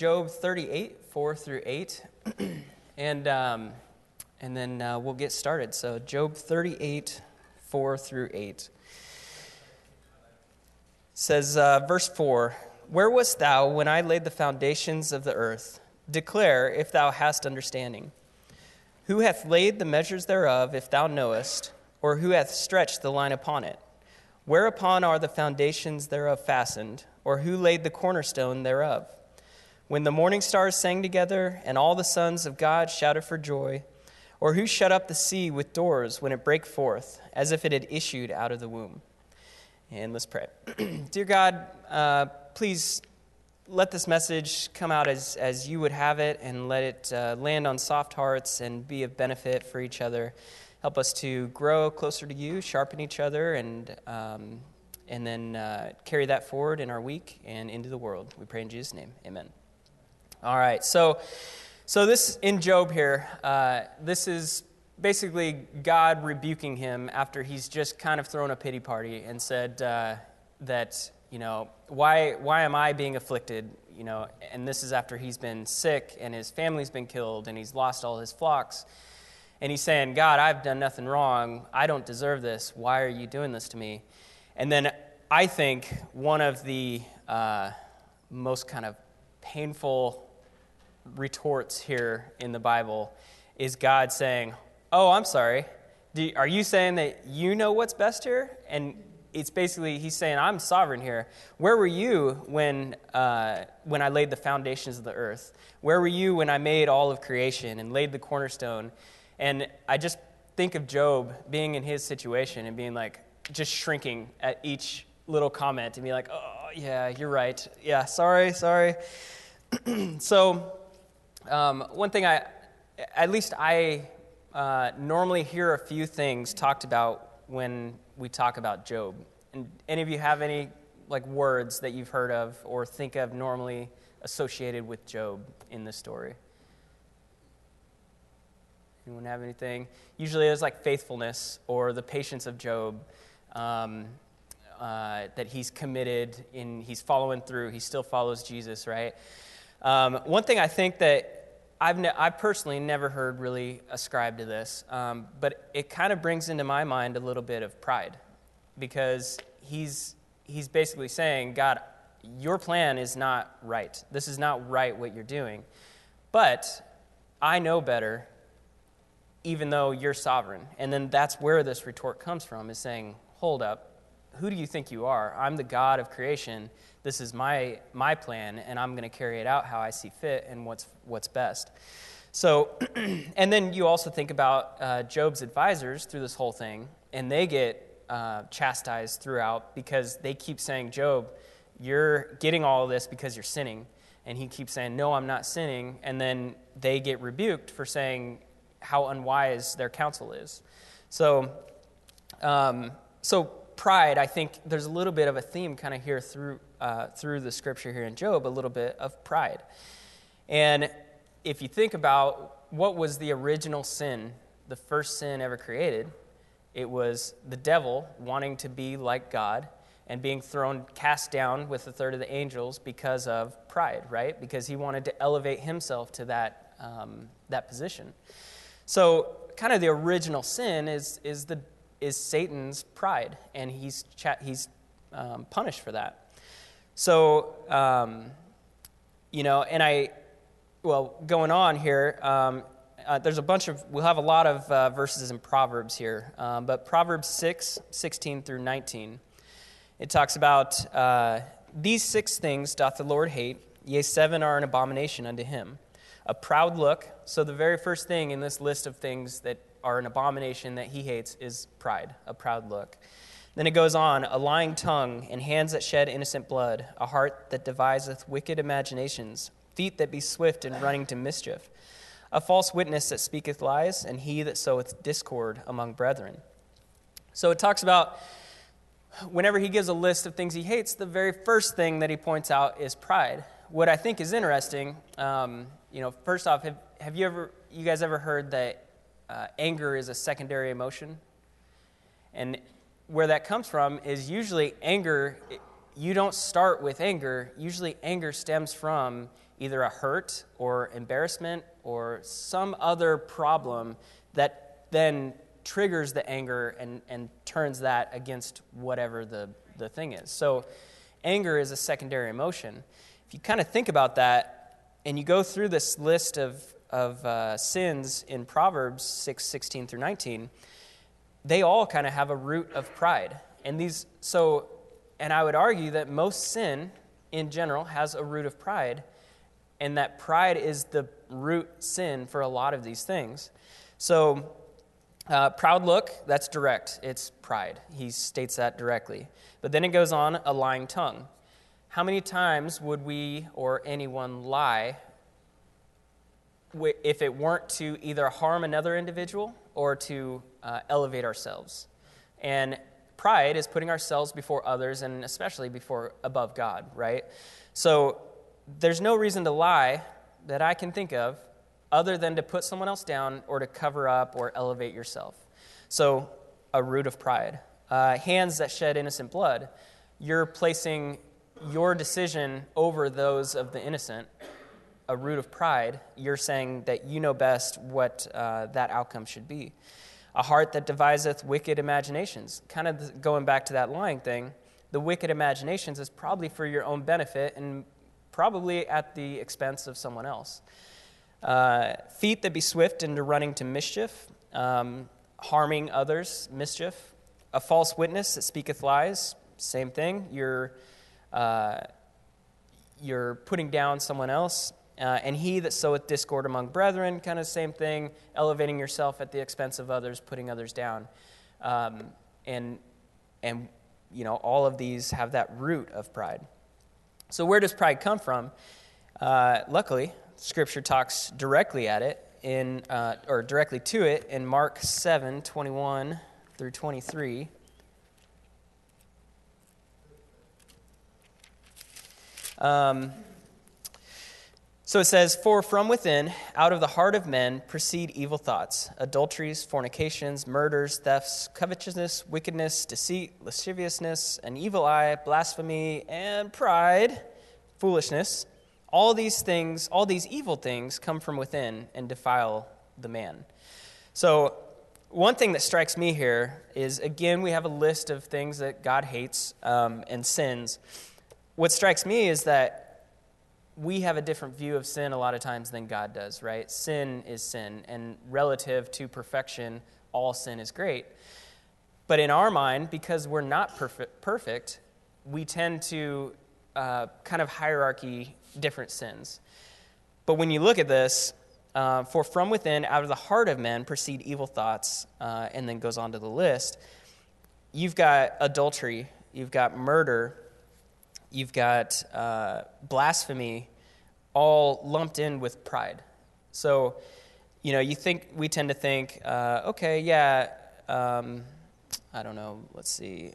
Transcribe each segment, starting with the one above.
Job 38, 4 through 8. and, um, and then uh, we'll get started. So, Job 38, 4 through 8 says, uh, verse 4 Where wast thou when I laid the foundations of the earth? Declare if thou hast understanding. Who hath laid the measures thereof, if thou knowest, or who hath stretched the line upon it? Whereupon are the foundations thereof fastened, or who laid the cornerstone thereof? When the morning stars sang together, and all the sons of God shouted for joy, or who shut up the sea with doors when it brake forth, as if it had issued out of the womb? And let's pray. Dear God, uh, please let this message come out as, as you would have it, and let it uh, land on soft hearts and be of benefit for each other. Help us to grow closer to you, sharpen each other, and, um, and then uh, carry that forward in our week and into the world. We pray in Jesus' name. Amen. All right, so, so this in Job here, uh, this is basically God rebuking him after he's just kind of thrown a pity party and said uh, that, you know, why, why am I being afflicted? You know, and this is after he's been sick and his family's been killed and he's lost all his flocks. And he's saying, God, I've done nothing wrong. I don't deserve this. Why are you doing this to me? And then I think one of the uh, most kind of painful retorts here in the Bible is God saying, Oh, I'm sorry. You, are you saying that you know what's best here? And it's basically, he's saying, I'm sovereign here. Where were you when, uh, when I laid the foundations of the earth? Where were you when I made all of creation and laid the cornerstone? And I just think of Job being in his situation and being like, just shrinking at each little comment and be like, oh, yeah, you're right. Yeah, sorry, sorry. so, um, one thing I, at least I uh, normally hear a few things talked about when we talk about Job. And any of you have any like words that you've heard of or think of normally associated with Job in this story? Anyone have anything? Usually it's like faithfulness or the patience of Job. Um, uh, that he's committed in he's following through he still follows jesus right um, one thing i think that i've, ne- I've personally never heard really ascribed to this um, but it kind of brings into my mind a little bit of pride because he's he's basically saying god your plan is not right this is not right what you're doing but i know better even though you're sovereign. And then that's where this retort comes from is saying, hold up, who do you think you are? I'm the God of creation. This is my, my plan, and I'm going to carry it out how I see fit and what's, what's best. So, and then you also think about uh, Job's advisors through this whole thing, and they get uh, chastised throughout because they keep saying, Job, you're getting all of this because you're sinning. And he keeps saying, No, I'm not sinning. And then they get rebuked for saying, how unwise their counsel is. So, um, so pride, I think there's a little bit of a theme kind of here through, uh, through the scripture here in Job, a little bit of pride. And if you think about what was the original sin, the first sin ever created, it was the devil wanting to be like God and being thrown, cast down with a third of the angels because of pride, right? Because he wanted to elevate himself to that, um, that position. So, kind of the original sin is, is, the, is Satan's pride, and he's, cha- he's um, punished for that. So, um, you know, and I, well, going on here, um, uh, there's a bunch of, we'll have a lot of uh, verses in Proverbs here, um, but Proverbs 6, 16 through 19, it talks about uh, these six things doth the Lord hate, yea, seven are an abomination unto him a proud look. So, the very first thing in this list of things that are an abomination that he hates is pride, a proud look. Then it goes on a lying tongue, and hands that shed innocent blood, a heart that deviseth wicked imaginations, feet that be swift in running to mischief, a false witness that speaketh lies, and he that soweth discord among brethren. So it talks about whenever he gives a list of things he hates, the very first thing that he points out is pride. What I think is interesting um, you know, first off, have, have you ever, you guys ever heard that uh, anger is a secondary emotion? And where that comes from is usually anger, you don't start with anger. Usually anger stems from either a hurt or embarrassment or some other problem that then triggers the anger and, and turns that against whatever the, the thing is. So, anger is a secondary emotion. If you kind of think about that and you go through this list of, of uh, sins in Proverbs 6 16 through 19, they all kind of have a root of pride. And these, so, and I would argue that most sin in general has a root of pride, and that pride is the root sin for a lot of these things. So, uh, proud look, that's direct. It's pride. He states that directly. But then it goes on a lying tongue. How many times would we or anyone lie if it weren't to either harm another individual or to uh, elevate ourselves? And pride is putting ourselves before others and especially before above God, right? So there's no reason to lie that I can think of other than to put someone else down or to cover up or elevate yourself. So, a root of pride. Uh, hands that shed innocent blood. You're placing your decision over those of the innocent. A root of pride. You're saying that you know best what uh, that outcome should be. A heart that deviseth wicked imaginations. Kind of going back to that lying thing, the wicked imaginations is probably for your own benefit and probably at the expense of someone else. Uh, feet that be swift into running to mischief, um, harming others, mischief. A false witness that speaketh lies, same thing. You're, uh, you're putting down someone else. Uh, and he that soweth discord among brethren, kind of same thing, elevating yourself at the expense of others, putting others down. Um, and, and, you know, all of these have that root of pride. So, where does pride come from? Uh, luckily, Scripture talks directly at it in, uh, or directly to it in Mark 7 21 through 23. Um, so it says, For from within, out of the heart of men, proceed evil thoughts, adulteries, fornications, murders, thefts, covetousness, wickedness, deceit, lasciviousness, an evil eye, blasphemy, and pride, foolishness. All these things, all these evil things come from within and defile the man. So, one thing that strikes me here is again, we have a list of things that God hates um, and sins. What strikes me is that we have a different view of sin a lot of times than God does, right? Sin is sin, and relative to perfection, all sin is great. But in our mind, because we're not perfect, perfect we tend to uh, kind of hierarchy different sins. But when you look at this, uh, for from within, out of the heart of men, proceed evil thoughts, uh, and then goes on to the list. You've got adultery, you've got murder, you've got uh, blasphemy, all lumped in with pride. So, you know, you think, we tend to think, uh, okay, yeah, um, I don't know, let's see.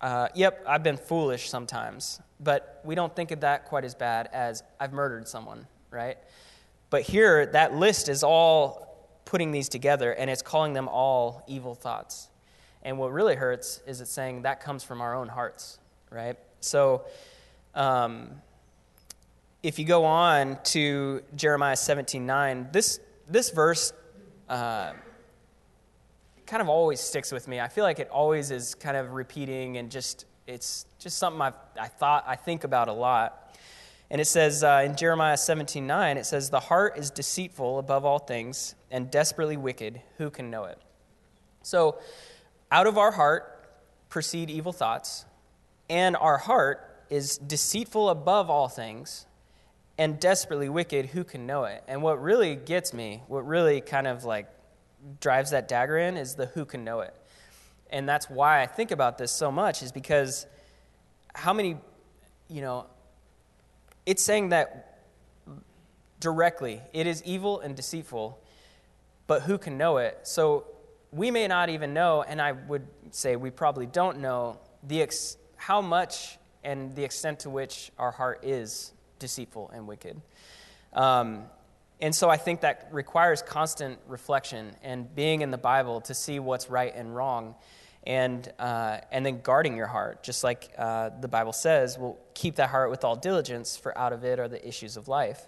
Uh, yep, I've been foolish sometimes but we don't think of that quite as bad as I've murdered someone, right? But here, that list is all putting these together and it's calling them all evil thoughts. And what really hurts is it's saying that comes from our own hearts, right? So, um, if you go on to Jeremiah 17 9, this, this verse uh, kind of always sticks with me. I feel like it always is kind of repeating and just it's just something I've, I thought I think about a lot. And it says uh, in Jeremiah 17 9, it says, The heart is deceitful above all things and desperately wicked. Who can know it? So, out of our heart proceed evil thoughts, and our heart is deceitful above all things and desperately wicked. Who can know it? And what really gets me, what really kind of like drives that dagger in, is the who can know it and that's why I think about this so much, is because how many, you know, it's saying that directly it is evil and deceitful, but who can know it? So we may not even know, and I would say we probably don't know the ex- how much and the extent to which our heart is deceitful and wicked. Um, and so I think that requires constant reflection and being in the Bible to see what's right and wrong. and, uh, and then guarding your heart, just like uh, the Bible says, will keep that heart with all diligence, for out of it are the issues of life.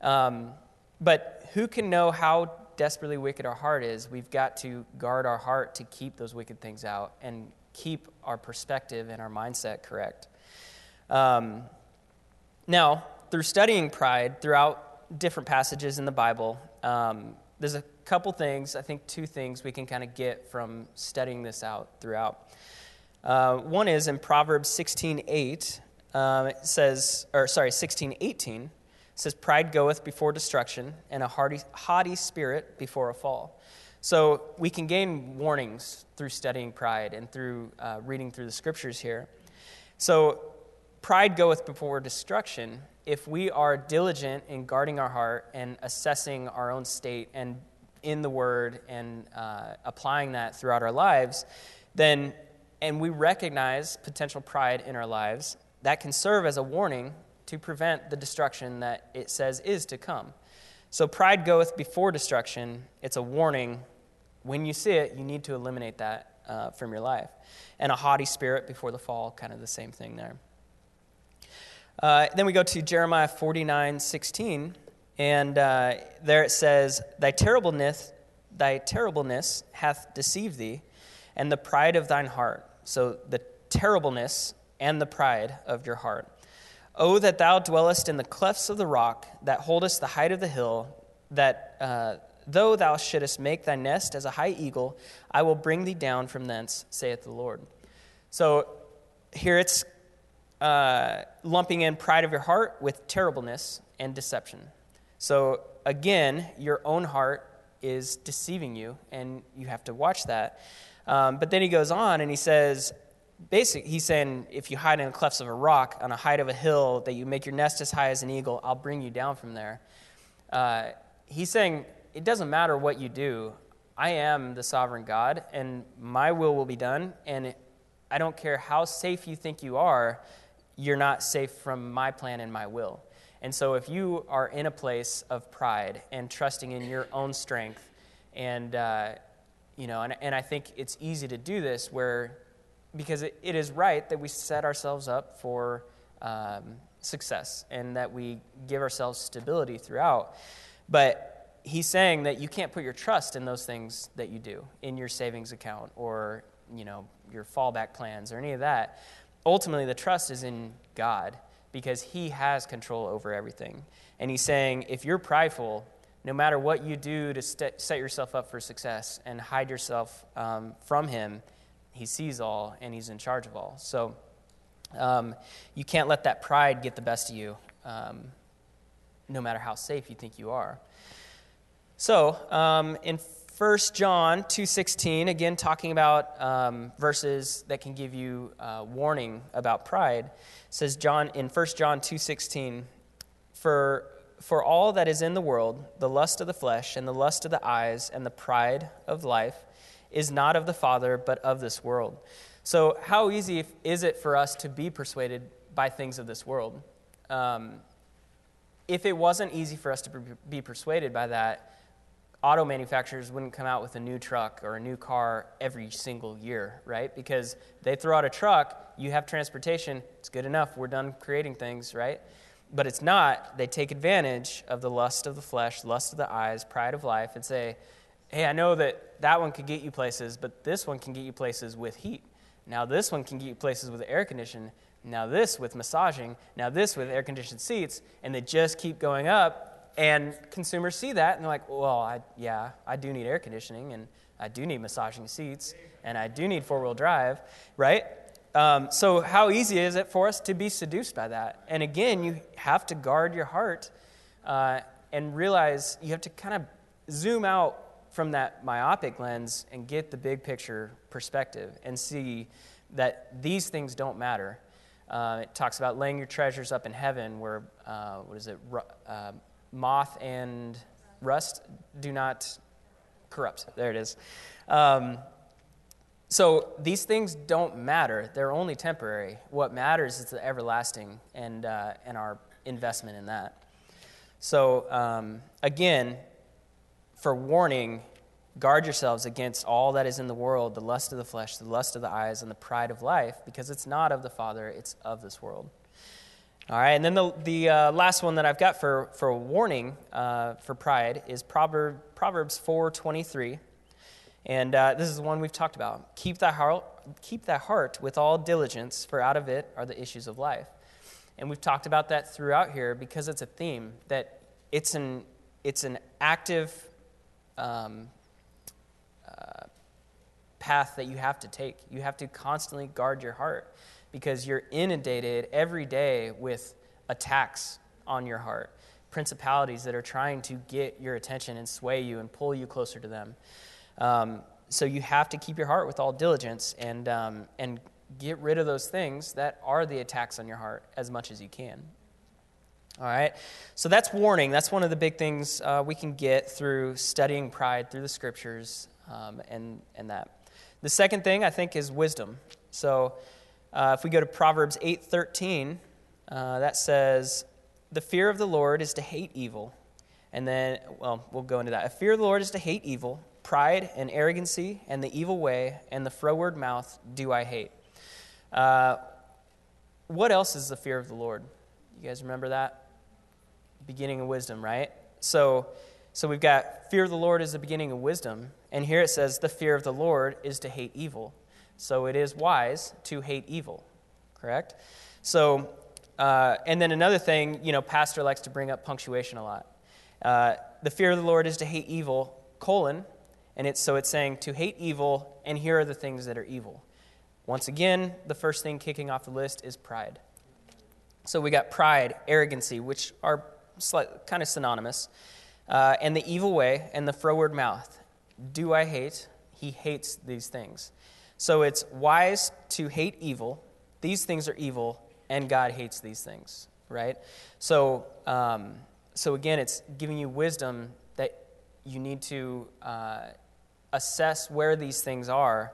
Um, but who can know how desperately wicked our heart is? We've got to guard our heart to keep those wicked things out and keep our perspective and our mindset correct. Um, now, through studying pride throughout different passages in the Bible, um, there's a couple things, I think two things we can kind of get from studying this out throughout. Uh, one is in Proverbs 16:8, um, it says, or sorry, 16:18 says, "Pride goeth before destruction, and a haughty spirit before a fall." So we can gain warnings through studying pride and through uh, reading through the scriptures here. So pride goeth before destruction. If we are diligent in guarding our heart and assessing our own state and in the Word and uh, applying that throughout our lives, then, and we recognize potential pride in our lives, that can serve as a warning to prevent the destruction that it says is to come. So, pride goeth before destruction. It's a warning. When you see it, you need to eliminate that uh, from your life. And a haughty spirit before the fall, kind of the same thing there. Uh, then we go to Jeremiah 49 16. And uh, there it says, Thy terribleness, thy terribleness hath deceived thee, and the pride of thine heart. So the terribleness and the pride of your heart. Oh, that thou dwellest in the clefts of the rock, that holdest the height of the hill, that uh, though thou shouldest make thy nest as a high eagle, I will bring thee down from thence, saith the Lord. So here it's uh, lumping in pride of your heart with terribleness and deception. So, again, your own heart is deceiving you, and you have to watch that. Um, but then he goes on and he says, basically, he's saying, if you hide in the clefts of a rock on a height of a hill, that you make your nest as high as an eagle, I'll bring you down from there. Uh, he's saying, it doesn't matter what you do. I am the sovereign God, and my will will be done. And I don't care how safe you think you are, you're not safe from my plan and my will. And so, if you are in a place of pride and trusting in your own strength, and uh, you know, and, and I think it's easy to do this where, because it, it is right that we set ourselves up for um, success and that we give ourselves stability throughout. But he's saying that you can't put your trust in those things that you do in your savings account or you know your fallback plans or any of that. Ultimately, the trust is in God because he has control over everything. And he's saying, if you're prideful, no matter what you do to st- set yourself up for success and hide yourself um, from him, he sees all and he's in charge of all. So um, you can't let that pride get the best of you, um, no matter how safe you think you are. So um, in 1 John 2.16, again talking about um, verses that can give you uh, warning about pride, says John in 1 John 2:16, "For for all that is in the world, the lust of the flesh and the lust of the eyes and the pride of life is not of the Father, but of this world." So, how easy is it for us to be persuaded by things of this world? Um, if it wasn't easy for us to be persuaded by that, auto manufacturers wouldn't come out with a new truck or a new car every single year, right? Because they throw out a truck, you have transportation, it's good enough, we're done creating things, right? But it's not. They take advantage of the lust of the flesh, lust of the eyes, pride of life, and say, hey, I know that that one could get you places, but this one can get you places with heat. Now, this one can get you places with air conditioning. Now, this with massaging. Now, this with air conditioned seats. And they just keep going up and consumers see that and they're like, well, I, yeah, I do need air conditioning and I do need massaging seats and I do need four wheel drive, right? Um, so, how easy is it for us to be seduced by that? And again, you have to guard your heart uh, and realize you have to kind of zoom out from that myopic lens and get the big picture perspective and see that these things don't matter. Uh, it talks about laying your treasures up in heaven, where, uh, what is it? Uh, moth and rust do not corrupt. There it is. Um, so these things don't matter. They're only temporary. What matters is the everlasting and, uh, and our investment in that. So, um, again, for warning, Guard yourselves against all that is in the world the lust of the flesh, the lust of the eyes, and the pride of life, because it's not of the Father, it's of this world. All right, and then the, the uh, last one that I've got for, for a warning uh, for pride is Proverb, Proverbs 4.23. And uh, this is the one we've talked about. Keep thy, heart, keep thy heart with all diligence, for out of it are the issues of life. And we've talked about that throughout here because it's a theme that it's an, it's an active um, uh, path that you have to take. You have to constantly guard your heart because you're inundated every day with attacks on your heart, principalities that are trying to get your attention and sway you and pull you closer to them. Um, so you have to keep your heart with all diligence and, um, and get rid of those things that are the attacks on your heart as much as you can. All right? So that's warning. That's one of the big things uh, we can get through studying pride through the scriptures um, and, and that. The second thing, I think, is wisdom. So uh, if we go to Proverbs 8.13, uh, that says, The fear of the Lord is to hate evil. And then, well, we'll go into that. A fear of the Lord is to hate evil. Pride and arrogancy and the evil way and the froward mouth do I hate. Uh, what else is the fear of the Lord? You guys remember that? Beginning of wisdom, right? So, so we've got fear of the Lord is the beginning of wisdom, and here it says the fear of the Lord is to hate evil. So it is wise to hate evil, correct? So, uh, and then another thing, you know, pastor likes to bring up punctuation a lot. Uh, the fear of the Lord is to hate evil, colon, and it's so it's saying to hate evil, and here are the things that are evil. Once again, the first thing kicking off the list is pride. So we got pride, arrogancy, which are slight, kind of synonymous, uh, and the evil way and the froward mouth. Do I hate? He hates these things. So it's wise to hate evil. These things are evil, and God hates these things, right? So, um, so again, it's giving you wisdom that you need to uh, assess where these things are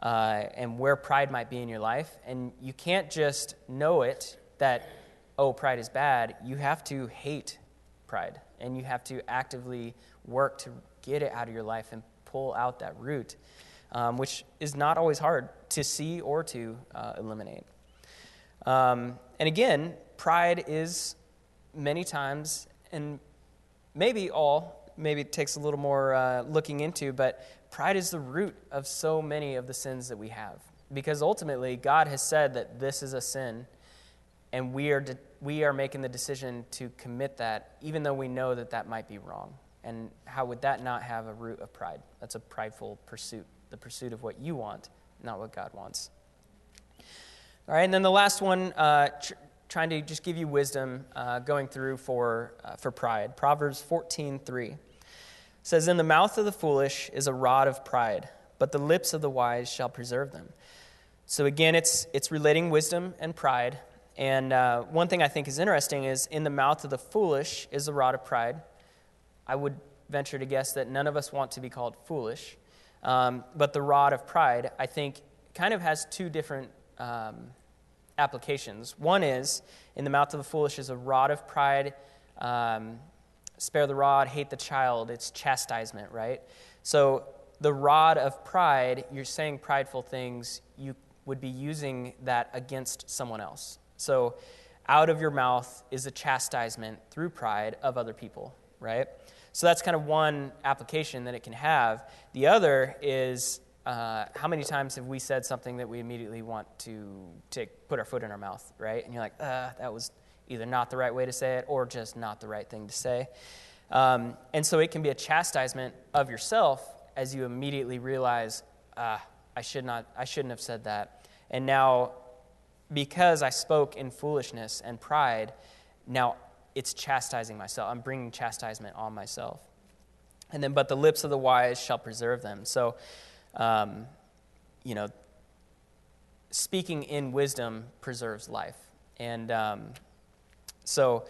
uh, and where pride might be in your life. And you can't just know it that, oh, pride is bad. You have to hate pride, and you have to actively work to get it out of your life and pull out that root, um, which is not always hard to see or to uh, eliminate. Um, and again, pride is many times, and maybe all, maybe it takes a little more uh, looking into, but pride is the root of so many of the sins that we have. Because ultimately, God has said that this is a sin, and we are, de- we are making the decision to commit that, even though we know that that might be wrong. And how would that not have a root of pride? That's a prideful pursuit, the pursuit of what you want, not what God wants. All right, and then the last one, uh, tr- trying to just give you wisdom uh, going through for, uh, for pride. Proverbs 14 3 says, In the mouth of the foolish is a rod of pride, but the lips of the wise shall preserve them. So again, it's, it's relating wisdom and pride. And uh, one thing I think is interesting is in the mouth of the foolish is a rod of pride. I would venture to guess that none of us want to be called foolish. Um, but the rod of pride, I think, kind of has two different um, applications. One is in the mouth of the foolish is a rod of pride. Um, spare the rod, hate the child. It's chastisement, right? So the rod of pride, you're saying prideful things, you would be using that against someone else. So out of your mouth is a chastisement through pride of other people, right? So that's kind of one application that it can have. The other is uh, how many times have we said something that we immediately want to, to put our foot in our mouth, right? And you're like, uh, that was either not the right way to say it or just not the right thing to say. Um, and so it can be a chastisement of yourself as you immediately realize, ah, I, should not, I shouldn't have said that. And now, because I spoke in foolishness and pride, now it's chastising myself. I'm bringing chastisement on myself. And then, but the lips of the wise shall preserve them. So, um, you know, speaking in wisdom preserves life. And um, so,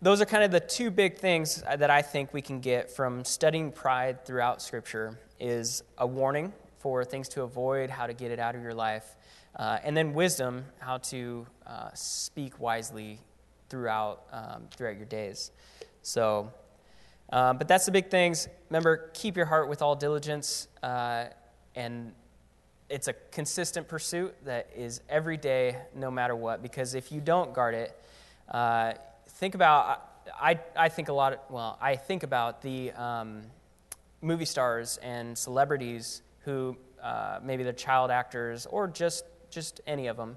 those are kind of the two big things that I think we can get from studying pride throughout Scripture is a warning for things to avoid, how to get it out of your life, uh, and then wisdom, how to uh, speak wisely throughout um, throughout your days. So, Um, but that's the big things. Remember, keep your heart with all diligence. Uh, and it's a consistent pursuit that is every day, no matter what. Because if you don't guard it, uh, think about, I, I think a lot, of, well, I think about the um, movie stars and celebrities who uh, maybe they're child actors or just, just any of them.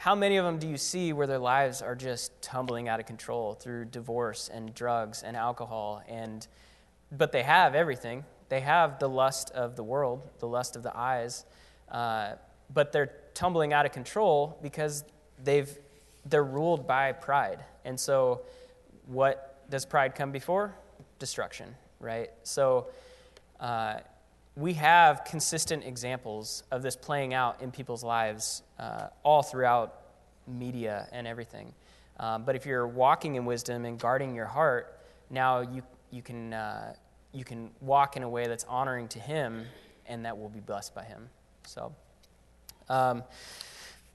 How many of them do you see where their lives are just tumbling out of control through divorce and drugs and alcohol and but they have everything. They have the lust of the world, the lust of the eyes, uh, but they're tumbling out of control because they've they're ruled by pride. And so, what does pride come before? Destruction, right? So, uh, we have consistent examples of this playing out in people's lives uh, all throughout media and everything. Um, but if you're walking in wisdom and guarding your heart, now you, you, can, uh, you can walk in a way that's honoring to Him and that will be blessed by Him. So, um,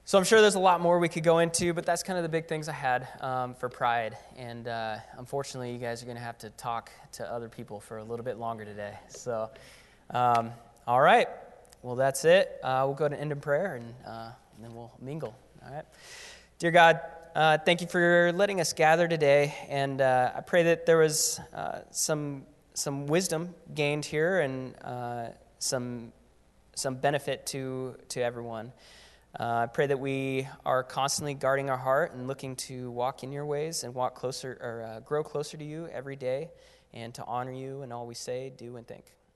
so I'm sure there's a lot more we could go into, but that's kind of the big things I had um, for pride. And uh, unfortunately, you guys are going to have to talk to other people for a little bit longer today. So. Um, all right. Well, that's it. Uh, we'll go to end in prayer and, uh, and, then we'll mingle. All right. Dear God, uh, thank you for letting us gather today. And uh, I pray that there was uh, some, some wisdom gained here and uh, some, some benefit to, to everyone. I pray that we are constantly guarding our heart and looking to walk in your ways and walk closer or grow closer to you every day and to honor you in all we say, do, and think.